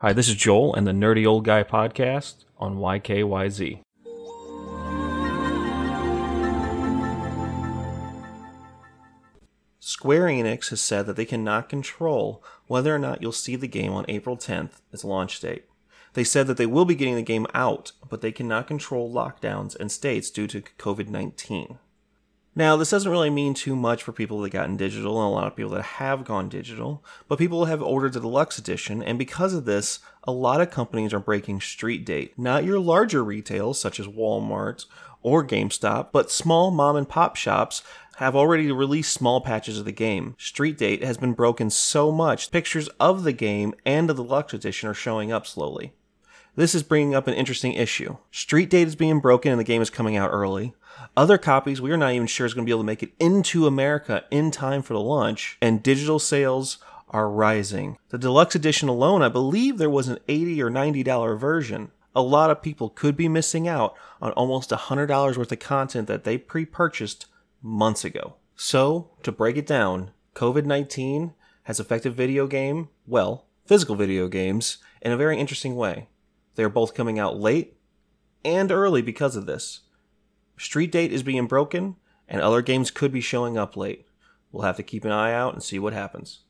Hi, this is Joel and the Nerdy Old Guy podcast on YKYZ. Square Enix has said that they cannot control whether or not you'll see the game on April 10th as launch date. They said that they will be getting the game out, but they cannot control lockdowns and states due to COVID 19. Now, this doesn't really mean too much for people that got in digital and a lot of people that have gone digital, but people have ordered the deluxe edition, and because of this, a lot of companies are breaking street date. Not your larger retails such as Walmart or GameStop, but small mom and pop shops have already released small patches of the game. Street date has been broken so much, pictures of the game and the deluxe edition are showing up slowly. This is bringing up an interesting issue. Street date is being broken and the game is coming out early. Other copies we are not even sure is going to be able to make it into America in time for the launch, and digital sales are rising. The deluxe edition alone, I believe there was an 80 or 90 dollar version. A lot of people could be missing out on almost $100 worth of content that they pre-purchased months ago. So, to break it down, COVID-19 has affected video game, well, physical video games in a very interesting way. They are both coming out late and early because of this. Street Date is being broken, and other games could be showing up late. We'll have to keep an eye out and see what happens.